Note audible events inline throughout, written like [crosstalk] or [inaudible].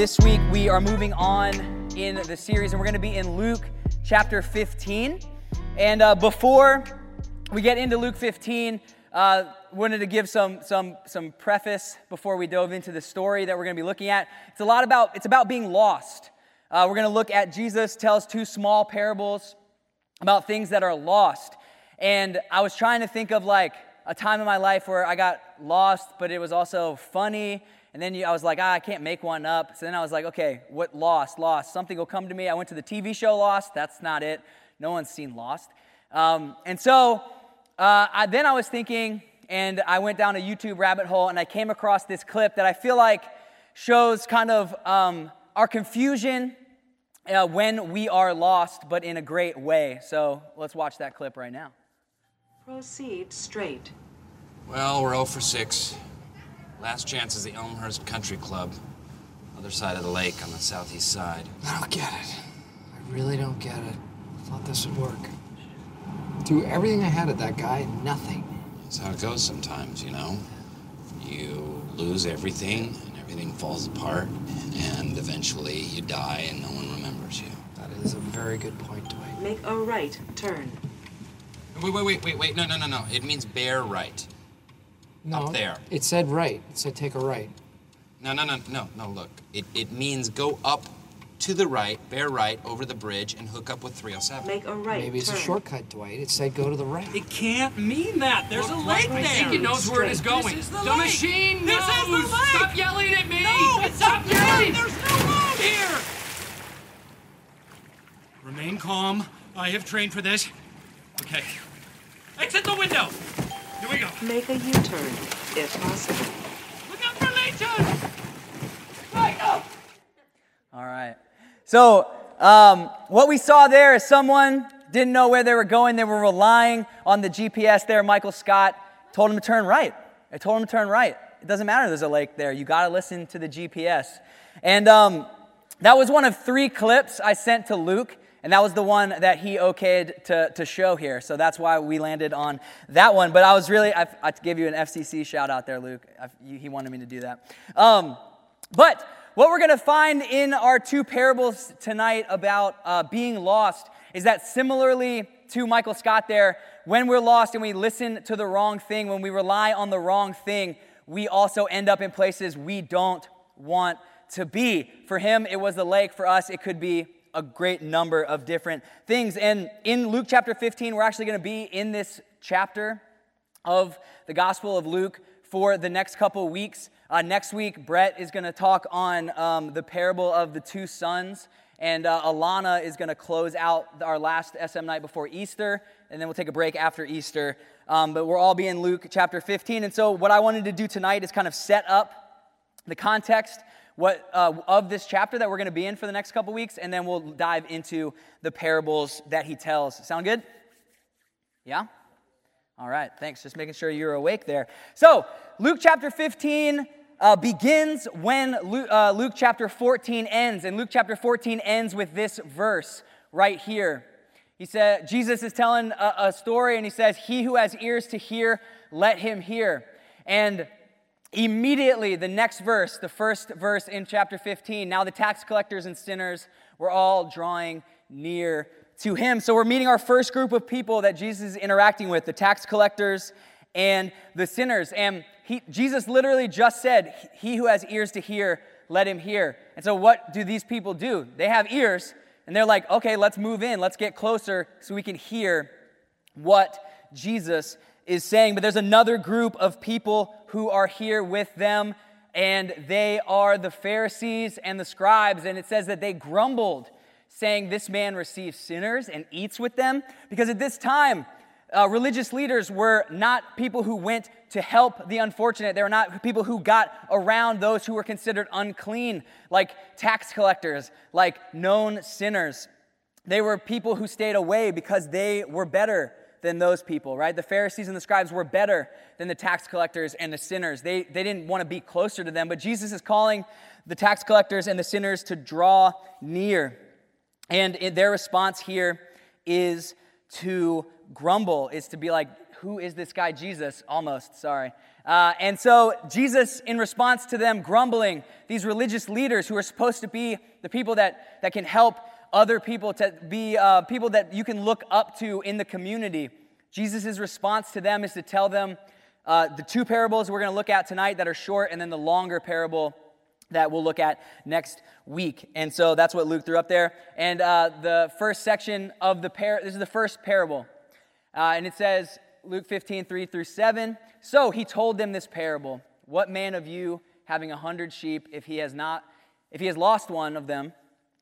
this week we are moving on in the series, and we're going to be in Luke chapter 15. And uh, before we get into Luke 15, uh, wanted to give some some some preface before we dove into the story that we're going to be looking at. It's a lot about it's about being lost. Uh, we're going to look at Jesus tells two small parables about things that are lost, and I was trying to think of like a time in my life where I got lost, but it was also funny and then you, I was like, ah, I can't make one up. So then I was like, okay, what Lost? Lost. Something will come to me. I went to the TV show Lost. That's not it. No one's seen Lost. Um, and so uh, I, then I was thinking, and I went down a YouTube rabbit hole, and I came across this clip that I feel like shows kind of um, our confusion uh, when we are lost, but in a great way. So let's watch that clip right now. Proceed straight. Well, we're 0 for 6. Last chance is the Elmhurst Country Club, other side of the lake on the southeast side. I don't get it. I really don't get it. I thought this would work. Threw everything I had at that guy, nothing. That's how it goes sometimes, you know? You lose everything, and everything falls apart, and eventually you die and no one remembers you. That is a very good point, Dwight. Make a right turn. Wait, wait, wait, wait, wait. No, no, no, no. It means bear right. No, Up there. It said right. It said take a right. No, no, no, no, no, look. It, it means go up to the right, bear right, over the bridge, and hook up with 307. Make a right Maybe it's turn. a shortcut, Dwight. It said go to the right. It can't mean that. There's a lake right there. think it knows where it is going. This is the the lake. machine This is the lake. Stop yelling at me. No, it's Stop up here. yelling. There's no road here. Remain calm. I have trained for this. Okay. Exit the window. Here we go. Make a U-turn, if possible. Look out for legions! Michael! All right. So, um, what we saw there is someone didn't know where they were going. They were relying on the GPS there. Michael Scott told him to turn right. I told him to turn right. It doesn't matter there's a lake there. You got to listen to the GPS. And um, that was one of three clips I sent to Luke. And that was the one that he okayed to, to show here. So that's why we landed on that one. But I was really, I, I give you an FCC shout out there, Luke. I, he wanted me to do that. Um, but what we're going to find in our two parables tonight about uh, being lost is that similarly to Michael Scott there, when we're lost and we listen to the wrong thing, when we rely on the wrong thing, we also end up in places we don't want to be. For him, it was the lake. For us, it could be a great number of different things. And in Luke chapter 15, we're actually going to be in this chapter of the Gospel of Luke for the next couple weeks. Uh, next week, Brett is going to talk on um, the parable of the two sons. And uh, Alana is going to close out our last SM night before Easter. And then we'll take a break after Easter. Um, but we'll all be in Luke chapter 15. And so, what I wanted to do tonight is kind of set up the context what, uh, of this chapter that we're going to be in for the next couple weeks, and then we'll dive into the parables that he tells. Sound good? Yeah? All right, thanks. Just making sure you're awake there. So, Luke chapter 15 uh, begins when Luke, uh, Luke chapter 14 ends, and Luke chapter 14 ends with this verse right here. He said, Jesus is telling a, a story, and he says, He who has ears to hear, let him hear. And Immediately, the next verse, the first verse in chapter 15, now the tax collectors and sinners were all drawing near to him. So we're meeting our first group of people that Jesus is interacting with the tax collectors and the sinners. And he, Jesus literally just said, He who has ears to hear, let him hear. And so, what do these people do? They have ears, and they're like, Okay, let's move in, let's get closer so we can hear what Jesus is saying. But there's another group of people who are here with them, and they are the Pharisees and the scribes. And it says that they grumbled, saying, This man receives sinners and eats with them. Because at this time, uh, religious leaders were not people who went to help the unfortunate. They were not people who got around those who were considered unclean, like tax collectors, like known sinners. They were people who stayed away because they were better than those people, right? The Pharisees and the scribes were better than the tax collectors and the sinners. They, they didn't want to be closer to them, but Jesus is calling the tax collectors and the sinners to draw near. And their response here is to grumble, is to be like, who is this guy Jesus? Almost, sorry. Uh, and so Jesus, in response to them grumbling, these religious leaders who are supposed to be the people that, that can help other people to be uh, people that you can look up to in the community, Jesus' response to them is to tell them uh, the two parables we're going to look at tonight that are short, and then the longer parable that we'll look at next week. And so that's what Luke threw up there. And uh, the first section of the par this is the first parable. Uh, and it says, Luke 15, 3 through 7. So he told them this parable What man of you, having a hundred sheep, if he has not, if he has lost one of them,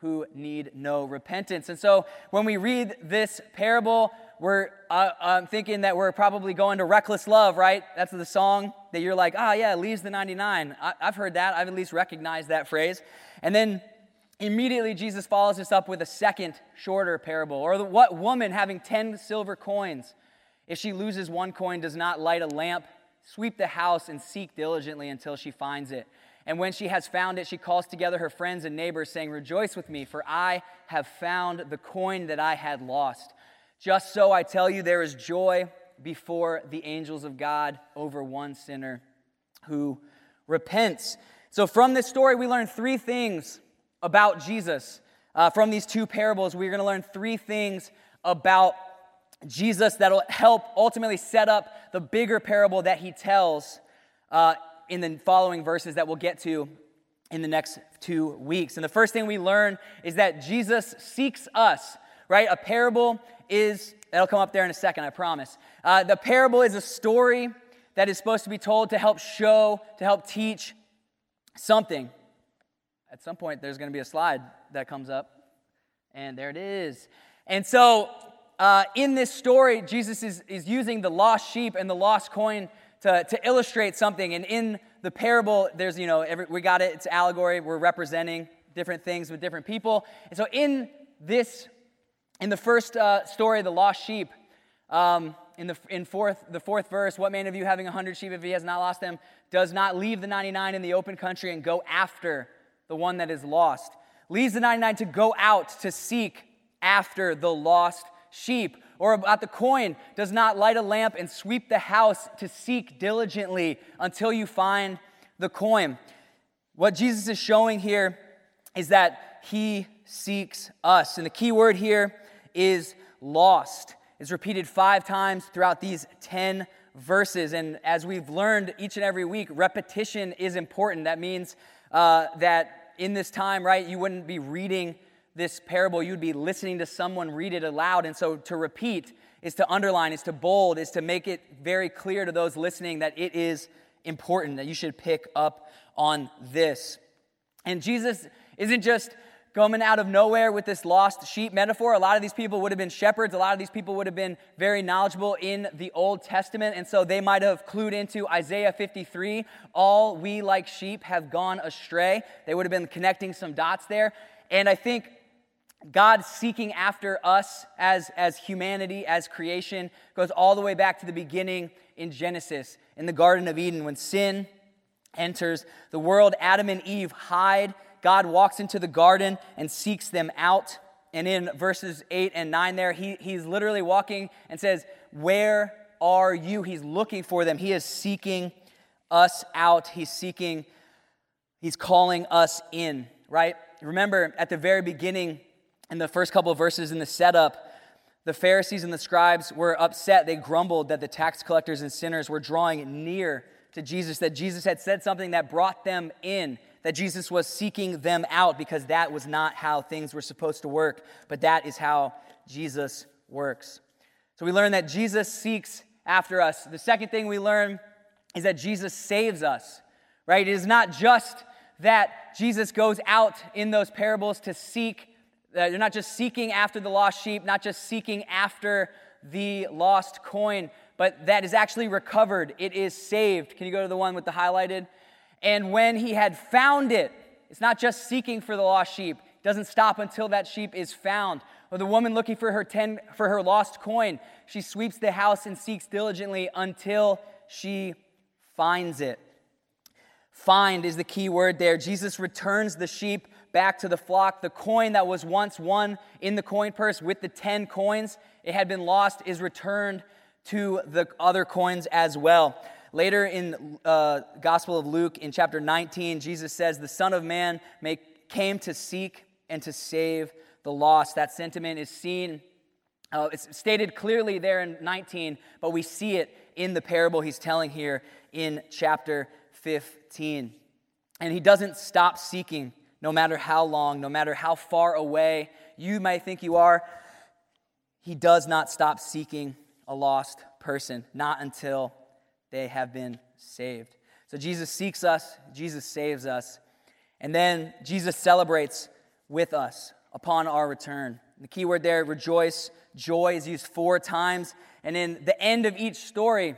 who need no repentance. And so when we read this parable, we're uh, thinking that we're probably going to reckless love, right? That's the song that you're like, ah, oh, yeah, leaves the 99. I, I've heard that. I've at least recognized that phrase. And then immediately Jesus follows this up with a second, shorter parable. Or the, what woman having 10 silver coins, if she loses one coin, does not light a lamp, sweep the house, and seek diligently until she finds it? And when she has found it, she calls together her friends and neighbors, saying, Rejoice with me, for I have found the coin that I had lost. Just so I tell you, there is joy before the angels of God over one sinner who repents. So, from this story, we learn three things about Jesus. Uh, from these two parables, we're going to learn three things about Jesus that'll help ultimately set up the bigger parable that he tells uh, in the following verses that we'll get to in the next two weeks. And the first thing we learn is that Jesus seeks us, right? A parable is, that'll come up there in a second, I promise. Uh, the parable is a story that is supposed to be told to help show, to help teach something. At some point, there's going to be a slide that comes up, and there it is. And so, uh, in this story, Jesus is, is using the lost sheep and the lost coin to, to illustrate something. And in the parable, there's, you know, every, we got it, it's allegory. We're representing different things with different people. And so, in this in the first uh, story, the lost sheep, um, in, the, in fourth, the fourth verse, what man of you having a hundred sheep, if he has not lost them, does not leave the 99 in the open country and go after the one that is lost? Leaves the 99 to go out to seek after the lost sheep. Or about the coin, does not light a lamp and sweep the house to seek diligently until you find the coin. What Jesus is showing here is that he seeks us. And the key word here is lost. It's repeated five times throughout these 10 verses. And as we've learned each and every week, repetition is important. That means uh, that in this time, right, you wouldn't be reading this parable, you'd be listening to someone read it aloud. And so to repeat is to underline, is to bold, is to make it very clear to those listening that it is important, that you should pick up on this. And Jesus isn't just coming out of nowhere with this lost sheep metaphor. A lot of these people would have been shepherds. A lot of these people would have been very knowledgeable in the Old Testament. And so they might have clued into Isaiah 53 all we like sheep have gone astray. They would have been connecting some dots there. And I think God seeking after us as, as humanity, as creation, goes all the way back to the beginning in Genesis, in the Garden of Eden, when sin enters the world. Adam and Eve hide God walks into the garden and seeks them out. And in verses 8 and 9 there, he, he's literally walking and says, Where are you? He's looking for them. He is seeking us out. He's seeking, he's calling us in, right? Remember at the very beginning, in the first couple of verses in the setup, the Pharisees and the scribes were upset. They grumbled that the tax collectors and sinners were drawing near to Jesus, that Jesus had said something that brought them in that Jesus was seeking them out because that was not how things were supposed to work, but that is how Jesus works. So we learn that Jesus seeks after us. The second thing we learn is that Jesus saves us, right? It is not just that Jesus goes out in those parables to seek, uh, they're not just seeking after the lost sheep, not just seeking after the lost coin, but that is actually recovered. It is saved. Can you go to the one with the highlighted? And when he had found it, It's not just seeking for the lost sheep. It doesn't stop until that sheep is found. Or the woman looking for her ten for her lost coin. She sweeps the house and seeks diligently until she finds it. Find is the key word there. Jesus returns the sheep back to the flock. The coin that was once won in the coin purse with the 10 coins, it had been lost, is returned to the other coins as well. Later in uh, Gospel of Luke, in chapter 19, Jesus says, The Son of Man may, came to seek and to save the lost. That sentiment is seen, uh, it's stated clearly there in 19, but we see it in the parable he's telling here in chapter 15. And he doesn't stop seeking no matter how long, no matter how far away you may think you are. He does not stop seeking a lost person, not until they have been saved. So Jesus seeks us, Jesus saves us, and then Jesus celebrates with us upon our return. The key word there, rejoice, joy, is used four times. And in the end of each story,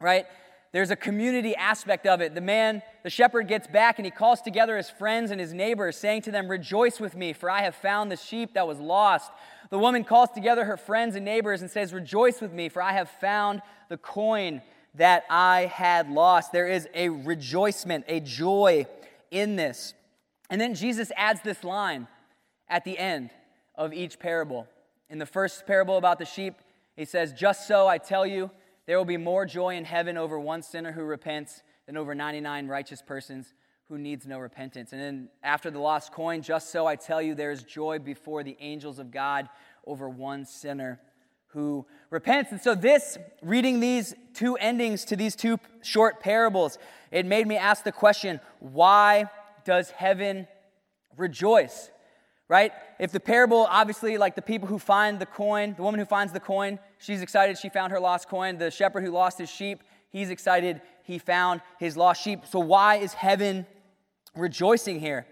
right, there's a community aspect of it. The man, the shepherd gets back and he calls together his friends and his neighbors, saying to them, Rejoice with me, for I have found the sheep that was lost. The woman calls together her friends and neighbors and says, Rejoice with me, for I have found the coin that I had lost. There is a rejoicement, a joy in this. And then Jesus adds this line at the end of each parable. In the first parable about the sheep, he says, Just so I tell you, there will be more joy in heaven over one sinner who repents than over 99 righteous persons who needs no repentance. And then after the lost coin, just so I tell you, there is joy before the angels of God over one sinner who repents. And so, this, reading these two endings to these two short parables, it made me ask the question why does heaven rejoice? Right? If the parable, obviously, like the people who find the coin, the woman who finds the coin, she's excited she found her lost coin. The shepherd who lost his sheep, he's excited he found his lost sheep. So, why is heaven rejoicing here?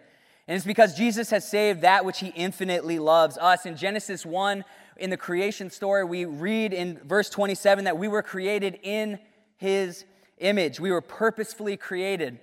And it's because Jesus has saved that which he infinitely loves us. In Genesis 1, in the creation story, we read in verse 27 that we were created in his image. We were purposefully created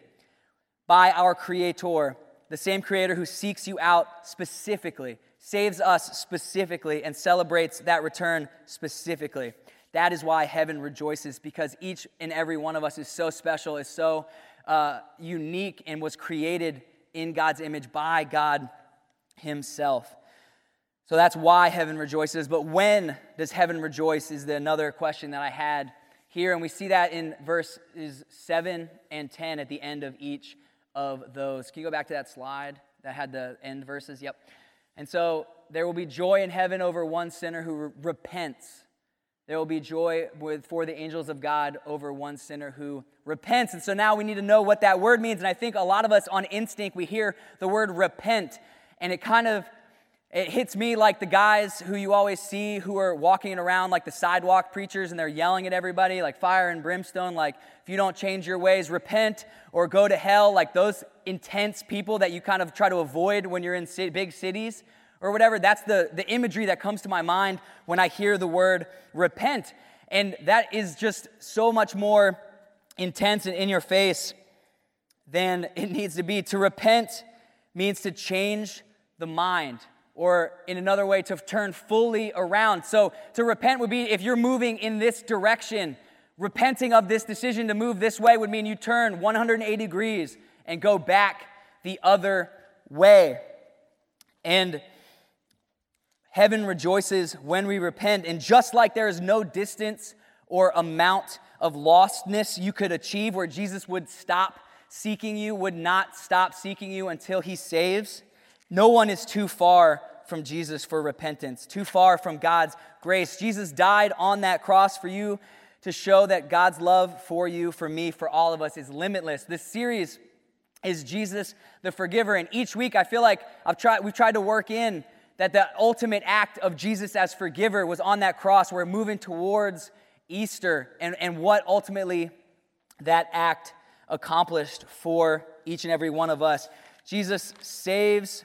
by our Creator the same creator who seeks you out specifically, saves us specifically, and celebrates that return specifically. That is why heaven rejoices, because each and every one of us is so special, is so uh, unique, and was created in God's image by God Himself. So that's why heaven rejoices. But when does heaven rejoice is the another question that I had here. And we see that in verses 7 and 10 at the end of each of those. Can you go back to that slide that had the end verses? Yep. And so there will be joy in heaven over one sinner who re- repents. There will be joy with, for the angels of God over one sinner who repents. And so now we need to know what that word means. And I think a lot of us on instinct, we hear the word repent, and it kind of it hits me like the guys who you always see who are walking around like the sidewalk preachers and they're yelling at everybody like fire and brimstone, like if you don't change your ways, repent or go to hell, like those intense people that you kind of try to avoid when you're in big cities or whatever. That's the, the imagery that comes to my mind when I hear the word repent. And that is just so much more intense and in your face than it needs to be. To repent means to change the mind or in another way, to turn fully around. So to repent would be if you're moving in this direction, repenting of this decision to move this way would mean you turn 180 degrees and go back the other way. And heaven rejoices when we repent. And just like there is no distance or amount of lostness you could achieve where Jesus would stop seeking you, would not stop seeking you until he saves, no one is too far from Jesus for repentance, too far from God's grace. Jesus died on that cross for you to show that God's love for you, for me, for all of us is limitless. This series is Jesus the forgiver and each week I feel like I've tried we've tried to work in that the ultimate act of Jesus as forgiver was on that cross. We're moving towards Easter and, and what ultimately that act accomplished for each and every one of us. Jesus saves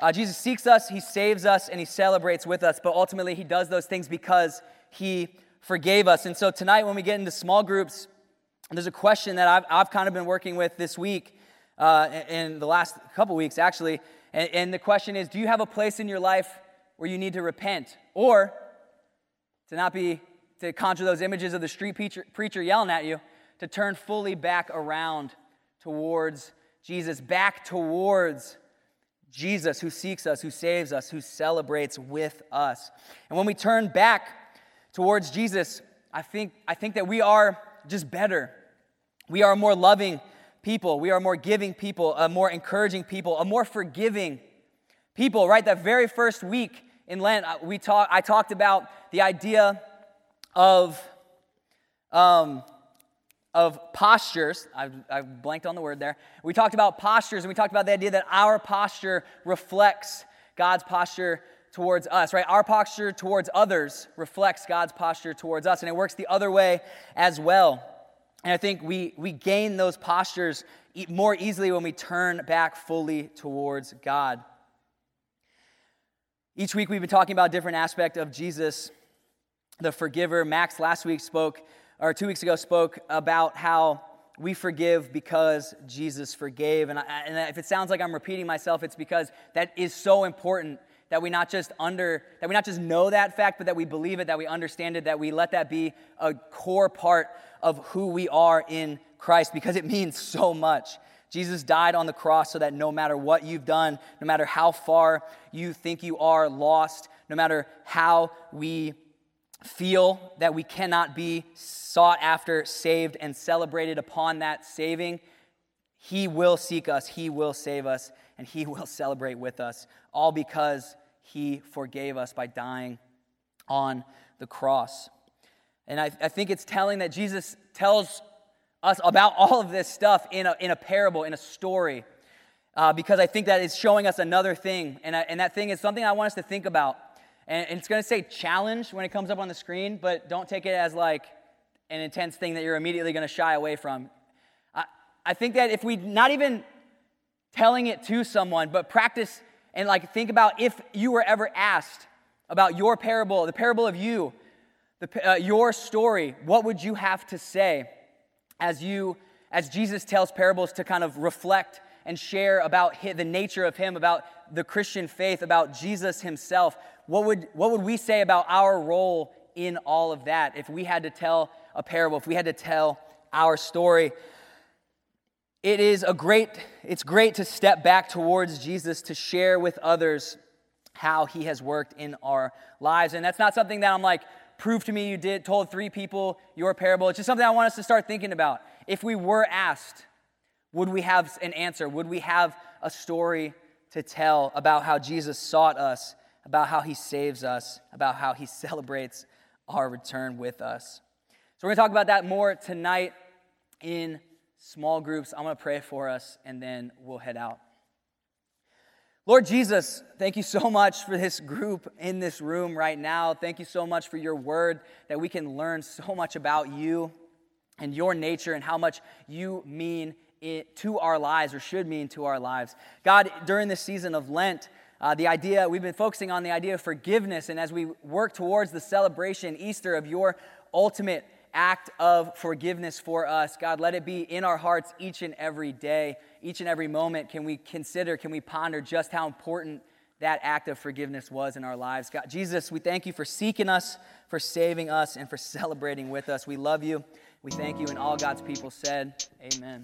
uh, Jesus seeks us, he saves us, and he celebrates with us, but ultimately he does those things because he forgave us. And so tonight, when we get into small groups, there's a question that I've, I've kind of been working with this week. uh, in the last couple weeks, actually. And, and the question is do you have a place in your life where you need to repent? Or to not be, to conjure those images of the street preacher, preacher yelling at you, to turn fully back around towards Jesus, back towards Jesus who seeks us, who saves us, who celebrates with us. And when we turn back towards Jesus, I think, I think that we are just better. We are more loving people. We are more giving people, a more encouraging people, a more forgiving people, right? That very first week in Lent, uh, we talk, I talked about the idea of, um, of postures. I've, I've blanked on the word there. We talked about postures, and we talked about the idea that our posture reflects God's posture towards us, right? Our posture towards others reflects God's posture towards us, and it works the other way as well. And I think we, we gain those postures more easily when we turn back fully towards God. Each week we've been talking about different aspect of Jesus, the forgiver. Max last week spoke, or two weeks ago spoke about how we forgive because Jesus forgave. And, I, and if it sounds like I'm repeating myself, it's because that is so important that we not just under that we not just know that fact but that we believe it that we understand it that we let that be a core part of who we are in christ because it means [laughs] so much jesus died on the cross so that no matter what you've done no matter how far you think you are lost no matter how we feel that we cannot be sought after saved and celebrated upon that saving he will seek us he will save us and he [laughs] will celebrate with us all because he forgave us by dying on the cross. And I, I think it's telling that Jesus tells us about all of this stuff in a, in a parable, in a story, uh, because I think that it's showing us another thing. And, I, and that thing is something I want us to think about. And, it's going to say challenge when it comes up on the screen, but don't take it as like an intense thing that you're immediately going to shy away from. I, I think that if we not even telling it to someone, but practice and like think about if you were ever asked about your parable, the parable of you, the, uh, your story, what would you have to say as you, as Jesus tells parables to kind of reflect and share about his, the nature of him, about the Christian faith, about Jesus himself? What would, what would we say about our role in all of that if we had to tell a parable, if we had to tell our story? it is a great it's great to step back towards jesus to share with others how he has worked in our lives. And that's not something that i'm like prove to me you did told three people your parable. It's just something i want us to start thinking about. If we were asked would we have an answer? Would we have a story to tell about how jesus sought us about how he saves us about how he [laughs] celebrates our return with us so we're going to talk about that more tonight in small groups. I'm going to pray for us and then we'll head out. Lord Jesus, thank you so [laughs] much for this group in this room right now. Thank you so much for your word that we can learn so much about you and your nature and how much you mean it to our lives or should mean to our lives. God, during this season of Lent, uh, the idea, we've been focusing on the idea of forgiveness, and as we work towards the celebration, Easter, of your ultimate act of forgiveness for us. God, let it be in our hearts each and every day, each and every moment. Can we consider, can we ponder just how important that act of forgiveness was in our lives? God, Jesus, we thank you for seeking us, for saving us, and for [laughs] celebrating with us. We love you. We thank you. And all God's people said, Amen.